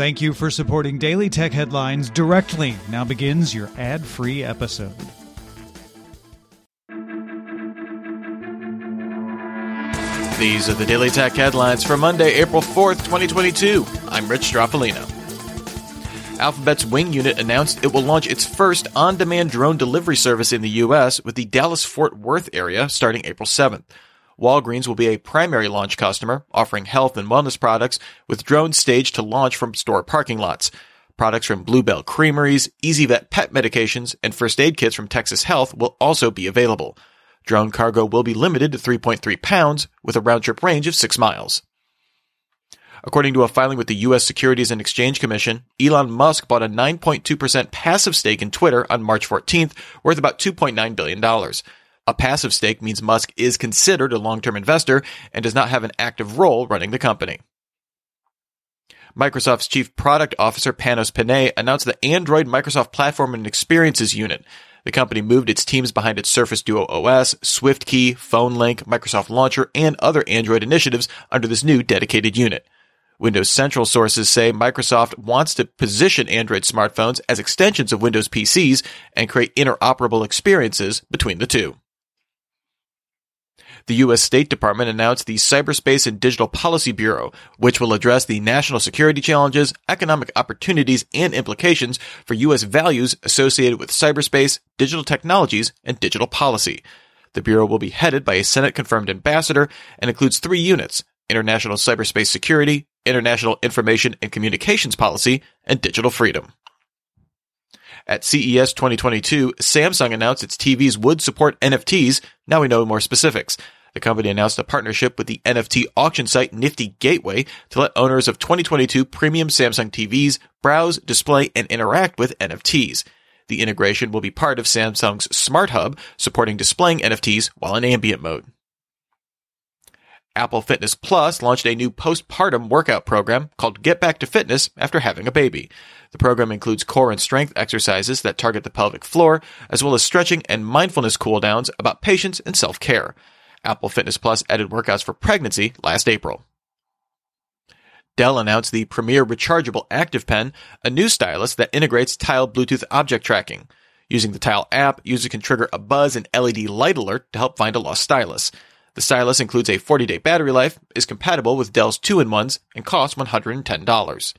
Thank you for supporting Daily Tech Headlines directly. Now begins your ad free episode. These are the Daily Tech headlines for Monday, April 4th, 2022. I'm Rich Stroffolino. Alphabet's Wing unit announced it will launch its first on demand drone delivery service in the U.S. with the Dallas Fort Worth area starting April 7th. Walgreens will be a primary launch customer, offering health and wellness products with drones staged to launch from store parking lots. Products from Bluebell Creameries, EasyVet pet medications, and first aid kits from Texas Health will also be available. Drone cargo will be limited to 3.3 pounds with a round trip range of 6 miles. According to a filing with the U.S. Securities and Exchange Commission, Elon Musk bought a 9.2% passive stake in Twitter on March 14th, worth about $2.9 billion. A passive stake means Musk is considered a long term investor and does not have an active role running the company. Microsoft's chief product officer Panos Panay announced the Android Microsoft Platform and Experiences unit. The company moved its teams behind its Surface Duo OS, SwiftKey, PhoneLink, Microsoft Launcher, and other Android initiatives under this new dedicated unit. Windows Central sources say Microsoft wants to position Android smartphones as extensions of Windows PCs and create interoperable experiences between the two. The U.S. State Department announced the Cyberspace and Digital Policy Bureau, which will address the national security challenges, economic opportunities, and implications for U.S. values associated with cyberspace, digital technologies, and digital policy. The Bureau will be headed by a Senate confirmed ambassador and includes three units international cyberspace security, international information and communications policy, and digital freedom. At CES 2022, Samsung announced its TVs would support NFTs. Now we know more specifics. The company announced a partnership with the NFT auction site Nifty Gateway to let owners of 2022 premium Samsung TVs browse, display, and interact with NFTs. The integration will be part of Samsung's Smart Hub, supporting displaying NFTs while in ambient mode. Apple Fitness Plus launched a new postpartum workout program called Get Back to Fitness after having a baby. The program includes core and strength exercises that target the pelvic floor, as well as stretching and mindfulness cool downs about patience and self care. Apple Fitness Plus added workouts for pregnancy last April. Dell announced the Premier Rechargeable Active Pen, a new stylus that integrates Tile Bluetooth object tracking. Using the Tile app, users can trigger a buzz and LED light alert to help find a lost stylus. The stylus includes a 40 day battery life, is compatible with Dell's 2 in 1s, and costs $110.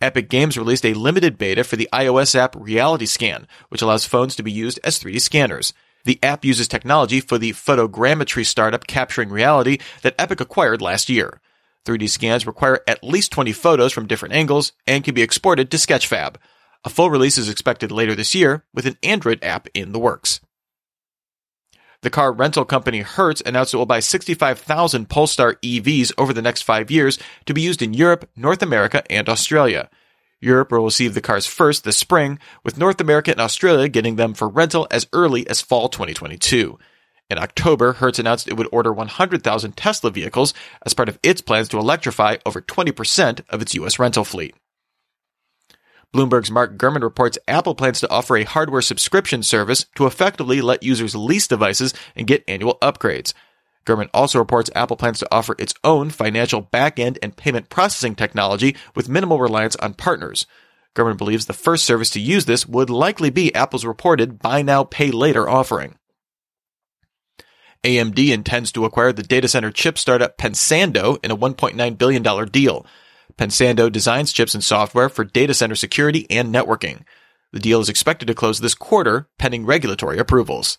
Epic Games released a limited beta for the iOS app Reality Scan, which allows phones to be used as 3D scanners. The app uses technology for the photogrammetry startup Capturing Reality that Epic acquired last year. 3D scans require at least 20 photos from different angles and can be exported to Sketchfab. A full release is expected later this year with an Android app in the works. The car rental company Hertz announced it will buy 65,000 Polestar EVs over the next five years to be used in Europe, North America, and Australia. Europe will receive the cars first this spring, with North America and Australia getting them for rental as early as fall 2022. In October, Hertz announced it would order 100,000 Tesla vehicles as part of its plans to electrify over 20% of its U.S. rental fleet. Bloomberg's Mark Gurman reports Apple plans to offer a hardware subscription service to effectively let users lease devices and get annual upgrades. Gurman also reports Apple plans to offer its own financial backend and payment processing technology with minimal reliance on partners. Gurman believes the first service to use this would likely be Apple's reported buy now, pay later offering. AMD intends to acquire the data center chip startup Pensando in a $1.9 billion deal. Pensando designs chips and software for data center security and networking. The deal is expected to close this quarter, pending regulatory approvals.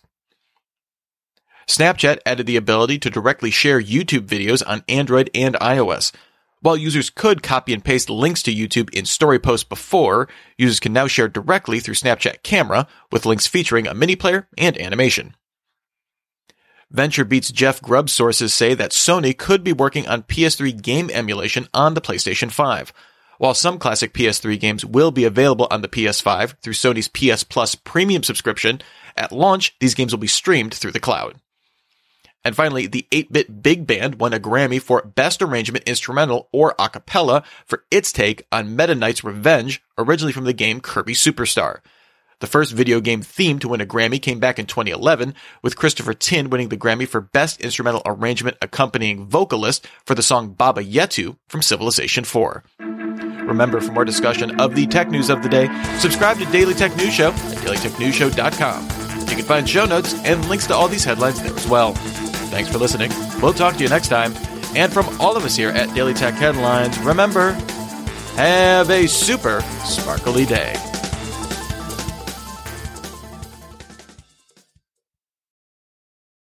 Snapchat added the ability to directly share YouTube videos on Android and iOS. While users could copy and paste links to YouTube in story posts before, users can now share directly through Snapchat Camera with links featuring a mini player and animation. VentureBeat's Jeff Grubb sources say that Sony could be working on PS3 game emulation on the PlayStation 5. While some classic PS3 games will be available on the PS5 through Sony's PS Plus premium subscription, at launch, these games will be streamed through the cloud. And finally, the 8-bit big band won a Grammy for Best Arrangement Instrumental or A Cappella for its take on Meta Knight's Revenge, originally from the game Kirby Superstar. The first video game theme to win a Grammy came back in 2011, with Christopher Tin winning the Grammy for Best Instrumental Arrangement Accompanying Vocalist for the song Baba Yetu from Civilization 4. Remember, for more discussion of the tech news of the day, subscribe to Daily Tech News Show at dailytechnewsshow.com. You can find show notes and links to all these headlines there as well. Thanks for listening. We'll talk to you next time. And from all of us here at Daily Tech Headlines, remember, have a super sparkly day.